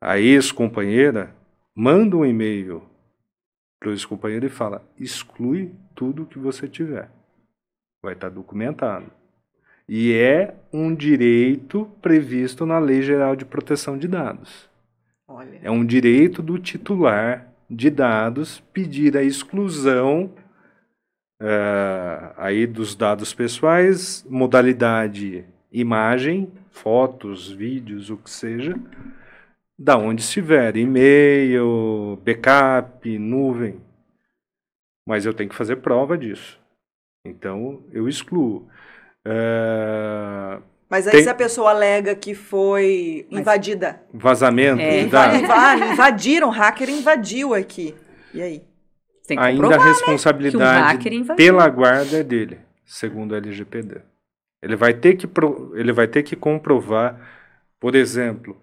A ex-companheira manda um e-mail para o ex-companheiro e fala: exclui tudo que você tiver. Vai estar documentado. E é um direito previsto na Lei Geral de Proteção de Dados. Olha. É um direito do titular de dados pedir a exclusão eh, aí dos dados pessoais, modalidade imagem, fotos, vídeos, o que seja, da onde estiver, e-mail, backup, nuvem. Mas eu tenho que fazer prova disso. Então eu excluo. Eh, Mas aí Tem- se a pessoa alega que foi invadida. vazamento É. de dados. inva- invadiram, o hacker invadiu aqui. E aí? Tem que Ainda a que o responsabilidade invadiu. pela guarda é dele, segundo o LGPD. Ele vai ter que pro- ele vai ter que comprovar, por exemplo,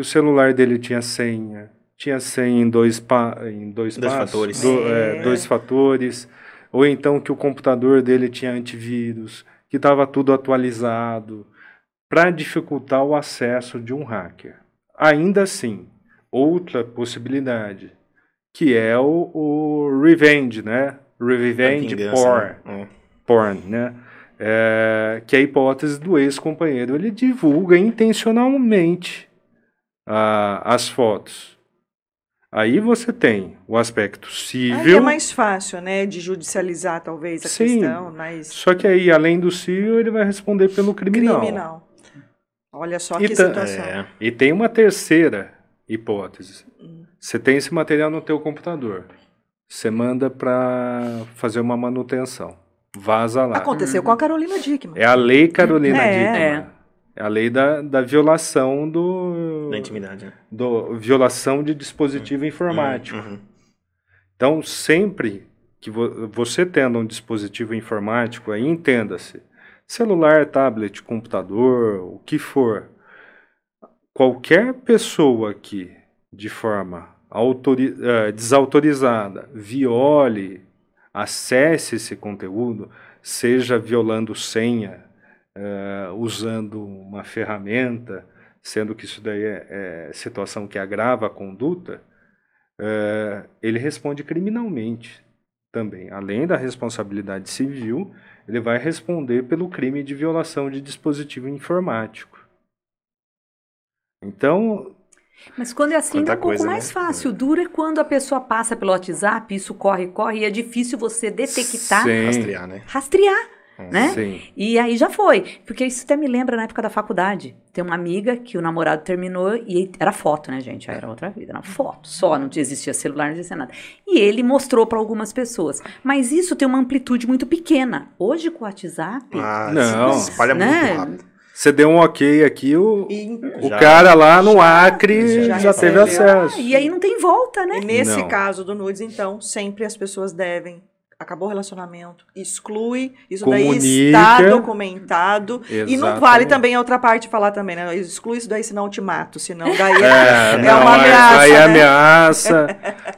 o celular dele tinha senha, tinha senha em dois pa, em dois, Dois passos, fatores. do- é, É. dois fatores, ou então que o computador dele tinha antivírus, que estava tudo atualizado, para dificultar o acesso de um hacker. Ainda assim, outra possibilidade, que é o, o revenge, né? Revenge porn né? porn, né? É, que é a hipótese do ex-companheiro. Ele divulga intencionalmente as fotos. Aí você tem o aspecto Aí civil, é mais fácil, né, de judicializar talvez a Sim. questão, mas só que aí, além do civil, ele vai responder pelo criminal. criminal. Olha só E que situação. É. E tem uma terceira hipótese. Você tem esse material no teu computador. Você manda para fazer uma manutenção. Vaza lá. Aconteceu com a Carolina Dickman. É a lei Carolina É. Dickmann. É a lei da, da violação do, Da intimidade, né? do violação de dispositivo informático. Uhum. Então, sempre que vo- você tendo um dispositivo informático, aí entenda-se, celular, tablet, computador, o que for, qualquer pessoa que, de forma autori- eh, desautorizada, viole, acesse esse conteúdo, seja violando senha, eh, usando uma ferramenta, sendo que isso daí é, é situação que agrava a conduta, eh, ele responde criminalmente também. Além da responsabilidade civil, ele vai responder pelo crime de violação de dispositivo informático. Então, Mas quando é assim, Quanta é um pouco coisa, mais né? fácil. Duro é quando a pessoa passa pelo WhatsApp, isso corre, corre, e é difícil você detectar, Sim. Rastrear, né? rastrear, né? sim. E aí já foi. Porque isso até me lembra na época da faculdade. Tem uma amiga que o namorado terminou e era foto, né, gente? Aí era outra vida, era foto só, não existia celular, não existia nada. E ele mostrou para algumas pessoas. Mas isso tem uma amplitude muito pequena. Hoje com o WhatsApp, Ah, Não. se espalha Né? muito rápido. Você deu um ok aqui, o, E, o Já- cara lá no Acre já já, teve recebeu. acesso. e aí não tem volta, né? e nesse Não. caso do nudes, então, sempre as pessoas devem acabou o relacionamento, exclui, isso daí Comunica. está documentado. E não Exatamente. vale também a outra parte falar também, né? Exclui isso daí, senão eu te mato. Senão daí é, É, é não, uma ameaça. Aí é né? ameaça.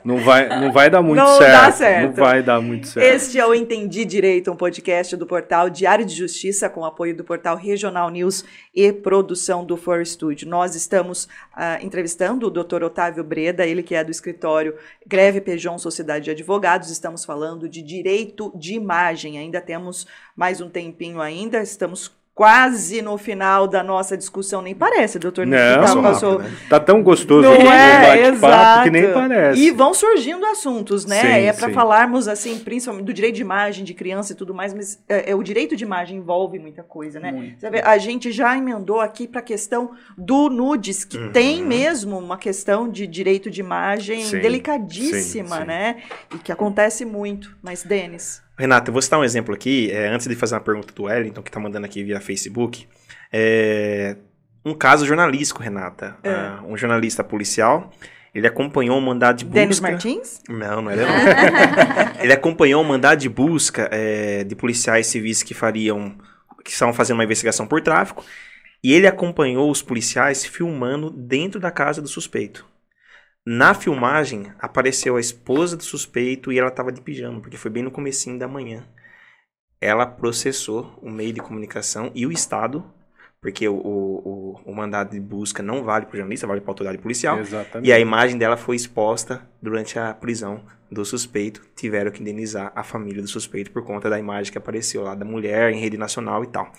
Não vai, não vai dar muito Não certo. dá certo. Não vai dar muito certo. Este é o Entendi Direito, um podcast do portal Diário de Justiça, com apoio do portal Regional News e produção do For Studio. Nós estamos ah, entrevistando o Dr. Otávio Breda, ele que é do escritório Greve Pejon Sociedade de Advogados. Estamos falando de direito de imagem. Ainda temos mais um tempinho ainda, estamos quase no final da nossa discussão, nem parece, doutor Não, Tá- Passou rápido, né? Tá tão gostoso não aqui o é, bate-papo exato. que nem parece. E vão surgindo assuntos, né? Sim, é para falarmos, assim, principalmente do direito de imagem de criança e tudo mais, mas é, é, o direito de imagem envolve muita coisa, né? Muito. Você vê, a gente já emendou aqui para a questão do nudes, que Uhum. tem mesmo uma questão de direito de imagem Sim, delicadíssima, sim, sim. né? E que acontece muito. Mas, Denis, Renato, eu vou citar um exemplo aqui, é, antes de fazer uma pergunta do Wellington, que tá mandando aqui via Facebook. É, um caso jornalístico, Renata. É. Ah, um jornalista policial, ele acompanhou um mandado de busca... Denis Martins? Não, não ele não. <laughs> ele acompanhou um mandado de busca é, de policiais civis que fariam... que estavam fazendo uma investigação por tráfico, e ele acompanhou os policiais filmando dentro da casa do suspeito. Na filmagem, apareceu a esposa do suspeito e ela estava de pijama, porque foi bem no comecinho da manhã. Ela processou o meio de comunicação e o Estado, porque o, o, o, mandado de busca não vale para o jornalista, vale para a autoridade policial. Exatamente. E a imagem dela foi exposta durante a prisão do suspeito. Tiveram que indenizar a família do suspeito por conta da imagem que apareceu lá da mulher em rede nacional e tal.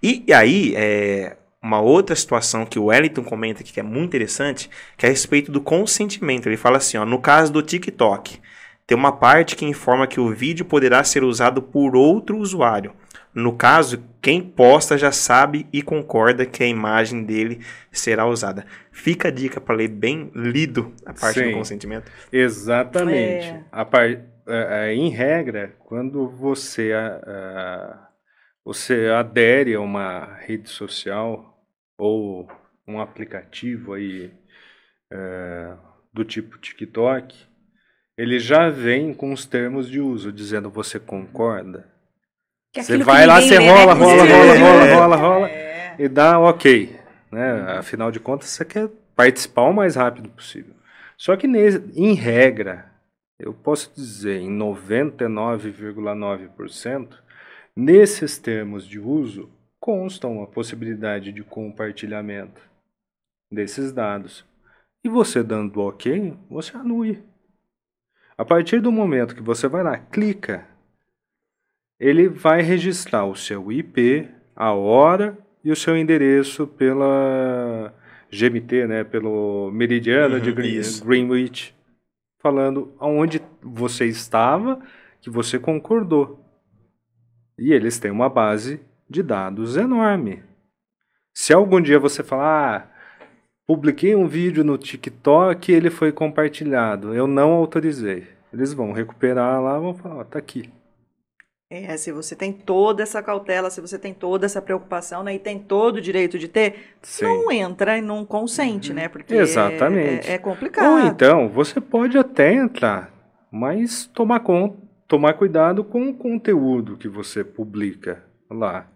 E, e aí, é, uma outra situação que o Wellington comenta aqui que é muito interessante, que é a respeito do consentimento. Ele fala assim, ó, no caso do TikTok, tem uma parte que informa que o vídeo poderá ser usado por outro usuário. No caso, quem posta já sabe e concorda que a imagem dele será usada. Fica a dica para ler bem lido a parte Sim. do consentimento. Exatamente. É. A par- é, é, em regra, quando você, a- a- você adere a uma rede social ou um aplicativo aí é, do tipo TikTok, ele já vem com os termos de uso, dizendo você concorda. Que Você aquilo que vai lá, ninguém você né, rola, rola, você- rola, rola, É. rola, rola, É. e dá ok. Né? Afinal de contas, você quer participar o mais rápido possível. Só que, em regra, eu posso dizer, em 99,9%, nesses termos de uso, constam a possibilidade de compartilhamento desses dados. E você dando ok, você anui. A partir do momento que você vai lá, clica, ele vai registrar o seu IP, a hora e o seu endereço pela GMT, né, pelo meridiano Uhum, de Green-. Greenwich, falando aonde você estava, que você concordou. E eles têm uma base de dados enorme. Se algum dia você falar, ah, publiquei um vídeo no TikTok e ele foi compartilhado, eu não autorizei. Eles vão recuperar lá, vão falar, ó, tá aqui. É, se você tem toda essa cautela, se você tem toda essa preocupação, né, e tem todo o direito de ter, Sim. não entra e não consente, né? Porque Exatamente. é, é complicado. Ou então, você pode até entrar, mas tomar, con tomar cuidado com o conteúdo que você publica lá.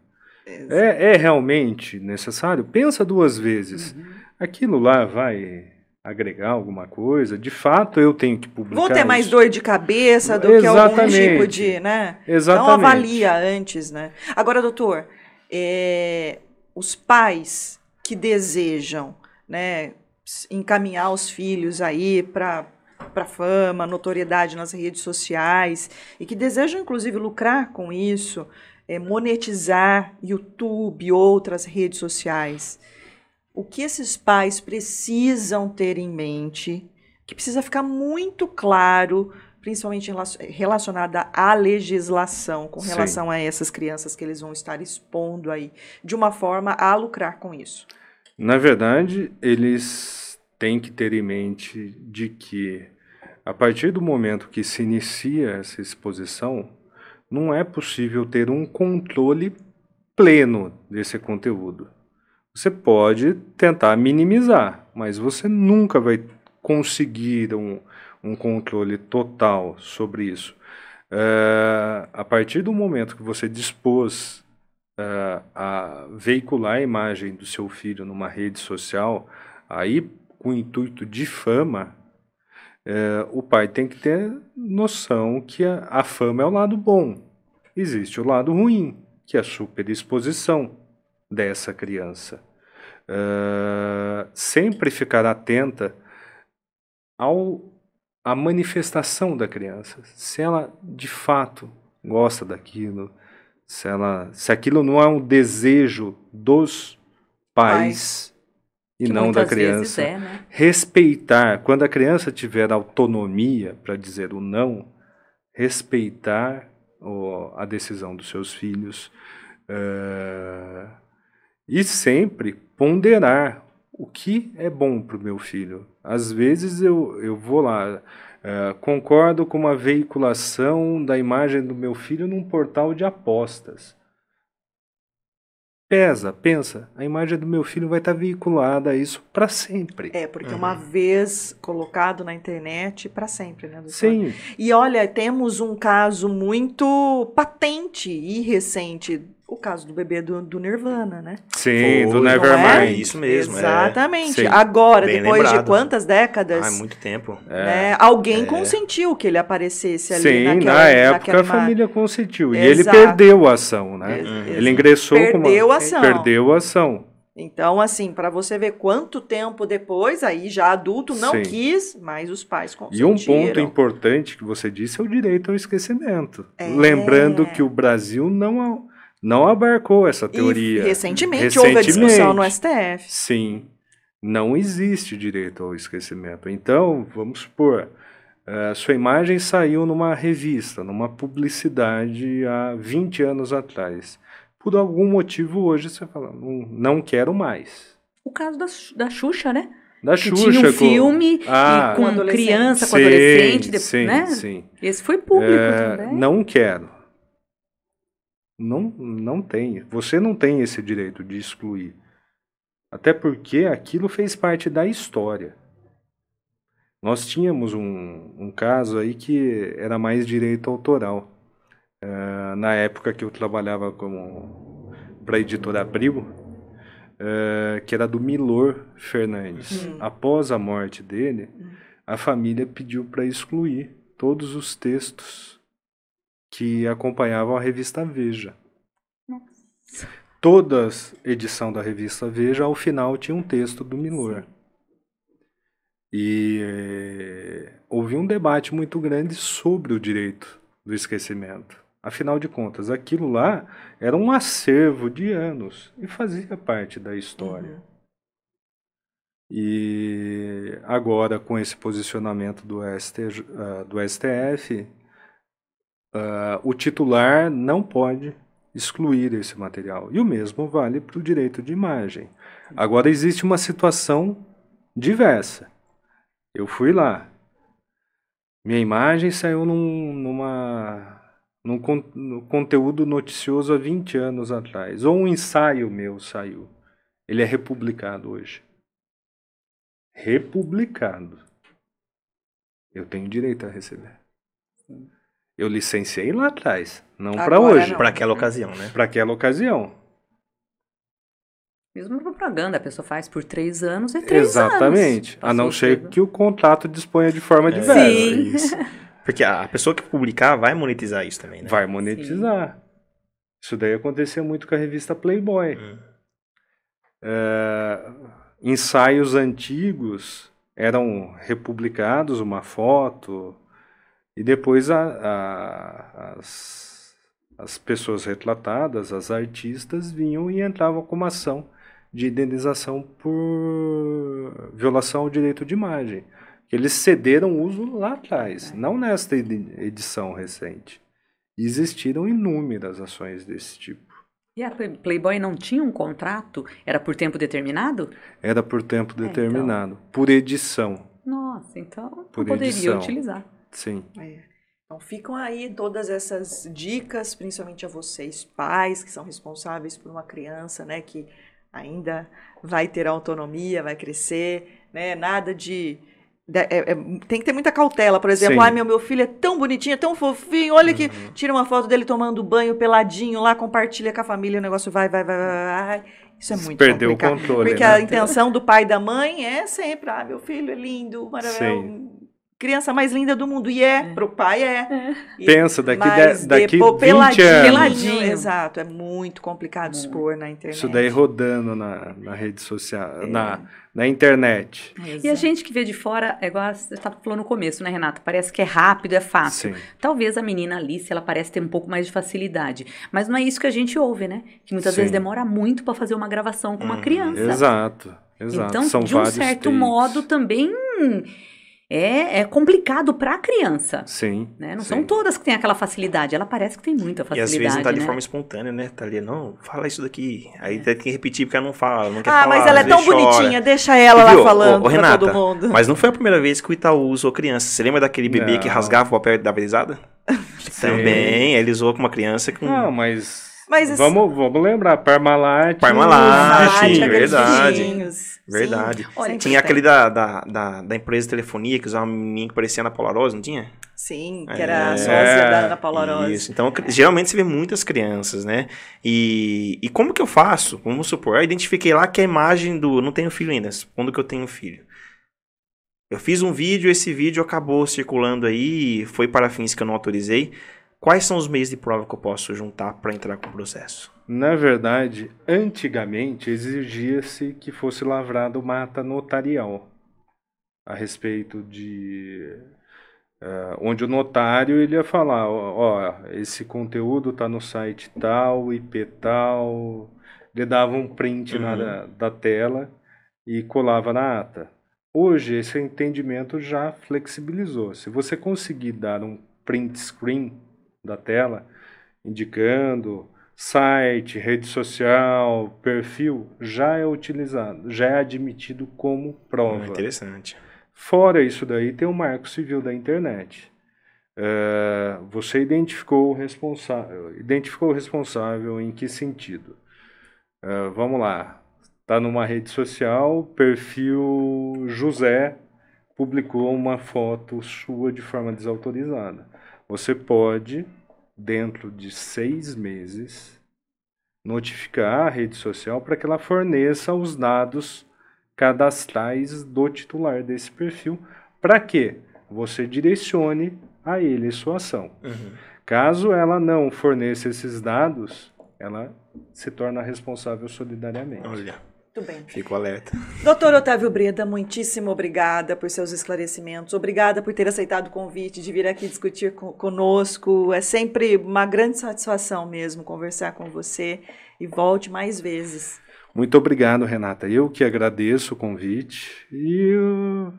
É, é realmente necessário? Pensa duas vezes. Uhum. Aquilo lá vai agregar alguma coisa? De fato, eu tenho que publicar. Vou ter mais isso? dor de cabeça do que algum Exatamente. tipo de, né? Exatamente. Então avalia antes, né? Agora, doutor, é, os pais que desejam, né, encaminhar os filhos aí para para fama, notoriedade nas redes sociais e que desejam inclusive lucrar com isso, é, monetizar YouTube, outras redes sociais. O que esses pais precisam ter em mente, que precisa ficar muito claro principalmente relacion- relacionada à legislação com Sim. relação a essas crianças que eles vão estar expondo aí, de uma forma a lucrar com isso. Na verdade, eles têm que ter em mente de que, a partir do momento que se inicia essa exposição, não é possível ter um controle pleno desse conteúdo. Você pode tentar minimizar, mas você nunca vai conseguir um, um controle total sobre isso. Eh, a partir do momento que você dispôs eh, a veicular a imagem do seu filho numa rede social, aí com o intuito de fama, eh, o pai tem que ter noção que a, a fama é o lado bom. Existe o lado ruim, que é a superexposição dessa criança. Eh, sempre ficar atenta ao a manifestação da criança, se ela de fato gosta daquilo, se ela, se aquilo não é um desejo dos pais, e Que não da criança, é, né? respeitar quando a criança tiver autonomia para dizer o não, respeitar o- a decisão dos seus filhos eh, e sempre ponderar o que é bom para o meu filho. Às vezes eu, eu vou lá, eh, concordo com uma veiculação da imagem do meu filho num portal de apostas. Pesa, pensa, a imagem do meu filho vai estar veiculada a isso para sempre. É, porque Uhum. uma vez colocado na internet, para sempre, né? doutor? Sim, E olha, temos um caso muito patente e recente. O caso do bebê do, do Nirvana, né? sim, Foi, do é? Nevermind. Isso mesmo, é. Exatamente. Sim. Agora, Bem depois lembrado. de quantas décadas, Ah, é muito tempo. né, alguém É. consentiu que ele aparecesse ali Sim, naquela, na época naquela a família consentiu. E ele Exato. perdeu a ação, né? Ex- Uhum. Ele ingressou com uma- Perdeu a ação. Perdeu a ação. Então, assim, para você ver quanto tempo depois, aí já adulto não Sim. quis, mas os pais E consentiram. um ponto importante que você disse é o direito ao esquecimento. É. Lembrando que o Brasil não, não abarcou essa teoria. E recentemente, houve a discussão no STF. Sim, não existe direito ao esquecimento. Então, vamos supor, eh, sua imagem saiu numa revista, numa publicidade há 20 anos atrás. Por algum motivo, hoje você fala, não, não quero mais. O caso da, da Xuxa, né? Da Que Xuxa. tinha um com- filme Ah, com Com adolescente. criança, com sim, adolescente, depois, sim, né? sim. Esse foi público É, também. não quero. Não, não tem. Você não tem esse direito de excluir. Até porque aquilo fez parte da história. Nós tínhamos um, um caso aí que era mais direito autoral. Eh, na época que eu trabalhava como para a editora Abril, eh, que era do Milor Fernandes. Hum. Após a morte dele, a família pediu para excluir todos os textos que acompanhavam a revista Veja. Toda edição da revista Veja, ao final, tinha um texto do Milor. E eh, houve um debate muito grande sobre o direito do esquecimento. Afinal de contas, aquilo lá era um acervo de anos e fazia parte da história. Uhum. E agora, com esse posicionamento do, STJ, ah, do STF, ah, o titular não pode excluir esse material. E o mesmo vale para o direito de imagem. Agora, existe uma situação diversa. Eu fui lá. Minha imagem saiu num, numa, num con- conteúdo noticioso há 20 anos atrás. Ou um ensaio meu saiu. Ele é republicado hoje republicado. Eu tenho direito a receber. Eu licenciei lá atrás, não para hoje. Para aquela ocasião, né? para aquela ocasião. Mesmo propaganda, a pessoa faz por três anos, é três Exatamente. anos. A não ser que o contrato disponha de forma É, diversa. Sim. isso. <laughs> Porque a pessoa que publicar vai monetizar isso também, né? Vai monetizar. Isso daí acontecia muito com a revista Playboy. Hum. É, ensaios antigos eram republicados, uma foto, e depois a- a- as, as pessoas retratadas, as artistas, vinham e entravam com uma ação de indenização por violação ao direito de imagem. Eles cederam o uso lá atrás, não nesta edi- edição recente. Existiram inúmeras ações desse tipo. E a Play- Playboy não tinha um contrato? Era por tempo determinado? Era por tempo então. determinado, por edição, Nossa, então Por não poderia edição. utilizar. Sim. É. Então ficam aí todas essas dicas, principalmente a vocês, pais, que são responsáveis por uma criança, né, que ainda vai ter autonomia, vai crescer, né? Nada de. é- é- tem que ter muita cautela, por exemplo, ai meu, meu filho é tão bonitinho, é tão fofinho, olha que tira uma foto dele tomando banho peladinho lá, compartilha com a família, o negócio vai, vai, vai, vai, vai. Isso é muito Perdeu o complicado. controle, Porque né? a intenção do pai e da mãe é sempre, ah, meu filho é lindo, maravilhoso. Criança mais linda do mundo. E é, pro pai é. E- Pensa, daqui, mas de, daqui depois, 20 peladinho, anos, Peladinho. Exato, é muito complicado Muito. expor na internet. isso daí rodando na, na rede social, É. na, na internet. E a gente que vê de fora, é igual você estava falando no começo, né, Renata? Parece que é rápido, é fácil. Sim. Talvez a menina Alice, ela parece ter um pouco mais de facilidade. Mas não é isso que a gente ouve, né? Que muitas Sim. vezes demora muito para fazer uma gravação com uma Hum, criança. Exato, exato. Então, São de um certo takes. modo, também é, é complicado para a criança. Sim. Né? Não sim. são todas que têm aquela facilidade. Ela parece que tem muita E facilidade. às vezes não tá de né? forma espontânea, né? Tá ali, não, fala isso daqui. Aí tem que repetir porque ela não fala, não quer Ah, falar. mas ela é tão vezes chora. bonitinha, deixa ela lá ô, falando ô, pra Renata, todo mundo. Mas não foi a primeira vez que o Itaú usou criança. Você lembra daquele bebê que Não. rasgava o papel da verizada? <laughs> Também, ele usou com uma criança com... Não, mas Mas Vamos, vamos lembrar, Parmalat. Parmalat, verdade. Verdade. Olha, Tinha aquele da, da, da, da empresa de telefonia que usava uma menininha que parecia na Polarosa, não tinha? Sim, que era a É, sócia da Ana Paula. Isso. Então, cri- geralmente você vê muitas crianças, né? E, e como que eu faço? Vamos supor, eu identifiquei lá que a imagem do. Não tenho filho ainda, quando que eu tenho filho. Eu fiz um vídeo, esse vídeo acabou circulando aí, foi para fins que eu não autorizei. Quais são os meios de prova que eu posso juntar para entrar com o processo? Na verdade, antigamente exigia-se que fosse lavrada uma ata notarial a respeito de eh, onde o notário ele ia falar, ó, ó, esse conteúdo está no site tal, IP tal, ele dava um print na- Uhum. da, da tela e colava na ata. Hoje esse entendimento já flexibilizou. Se você conseguir dar um print screen da tela, indicando site, rede social, perfil, já é utilizado, já é admitido como prova. Interessante. Fora isso daí, tem o Marco Civil da Internet. É, você identificou o responsável, identificou o responsável em que sentido? É, vamos lá. Está numa rede social, perfil José publicou uma foto sua de forma desautorizada. Você pode, dentro de seis meses, notificar a rede social para que ela forneça os dados cadastrais do titular desse perfil, para que você direcione a ele sua ação. Uhum. Caso ela não forneça esses dados, ela se torna responsável solidariamente. Olha, Muito bem. fico alerta. <laughs> Doutor Otávio Breda, muitíssimo obrigada por seus esclarecimentos. Obrigada por ter aceitado o convite de vir aqui discutir co- conosco. É sempre uma grande satisfação mesmo conversar com você e volte mais vezes. Muito obrigado, Renata. Eu que agradeço o convite e uh,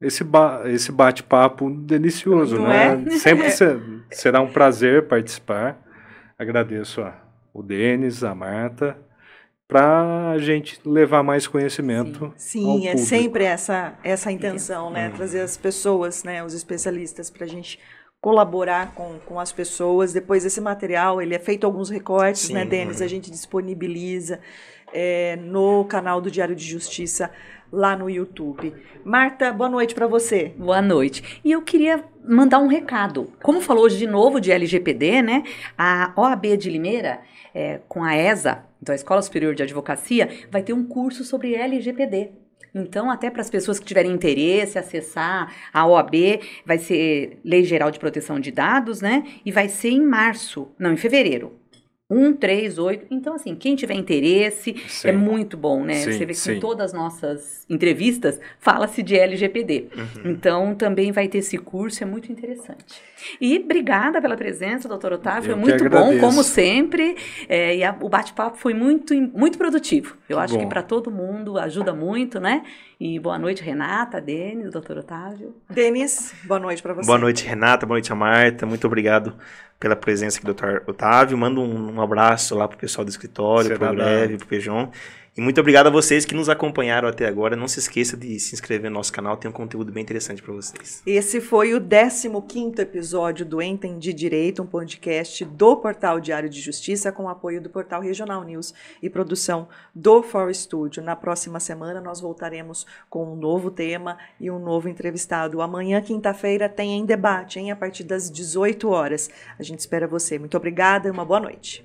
esse, ba esse bate-papo delicioso, Não né? é? <laughs> Sempre <laughs> se- será um prazer participar. Agradeço a, o Denis, a Marta, para a gente levar mais conhecimento. ao Sim, é público. sempre essa, essa intenção, né? Trazer as pessoas, né? Os especialistas para a gente colaborar com, com as pessoas. Depois esse material, ele é feito alguns recortes, né, Sim, Denis? A gente disponibiliza é, no canal do Diário de Justiça lá no YouTube. Marta, boa noite para você. Boa noite. E eu queria mandar um recado. Como falou hoje de novo de LGPD, né? A OAB de Limeira, é, com a ESA, então a Escola Superior de Advocacia, vai ter um curso sobre LGPD. Então, até para as pessoas que tiverem interesse, acessar a OAB, vai ser Lei Geral de Proteção de Dados, né? E vai ser em março, não, em fevereiro. 1, 3, 8. Então, assim, quem tiver interesse, Sim. é muito bom, né? Sim, Você vê que sim. em todas as nossas entrevistas fala-se de LGPD. Uhum. Então, também vai ter esse curso, é muito interessante. E obrigada pela presença, doutor Otávio. Eu Foi que muito bom, como sempre. É, e a- o bate-papo foi muito, muito produtivo. Eu Que acho que bom. para todo mundo ajuda muito, né? E boa noite, Renata, Denis, doutor Otávio. Denis, boa noite para você. Boa noite, Renata. Boa noite, a Marta. Muito obrigado pela presença aqui do Dr. Otávio. Manda um, um abraço lá pro pessoal do escritório, Será pro dado. Greve, pro Pejão. E muito obrigado a vocês que nos acompanharam até agora. Não se esqueça de se inscrever no nosso canal, tem um conteúdo bem interessante para vocês. Esse foi o 15º episódio do Entendi Direito, um podcast do Portal Diário de Justiça com apoio do Portal Regional News e produção do For Studio. Na próxima semana nós voltaremos com um novo tema e um novo entrevistado. Amanhã, quinta-feira, tem em debate, hein, a partir das 18 horas. A gente espera você. Muito obrigada e uma boa noite.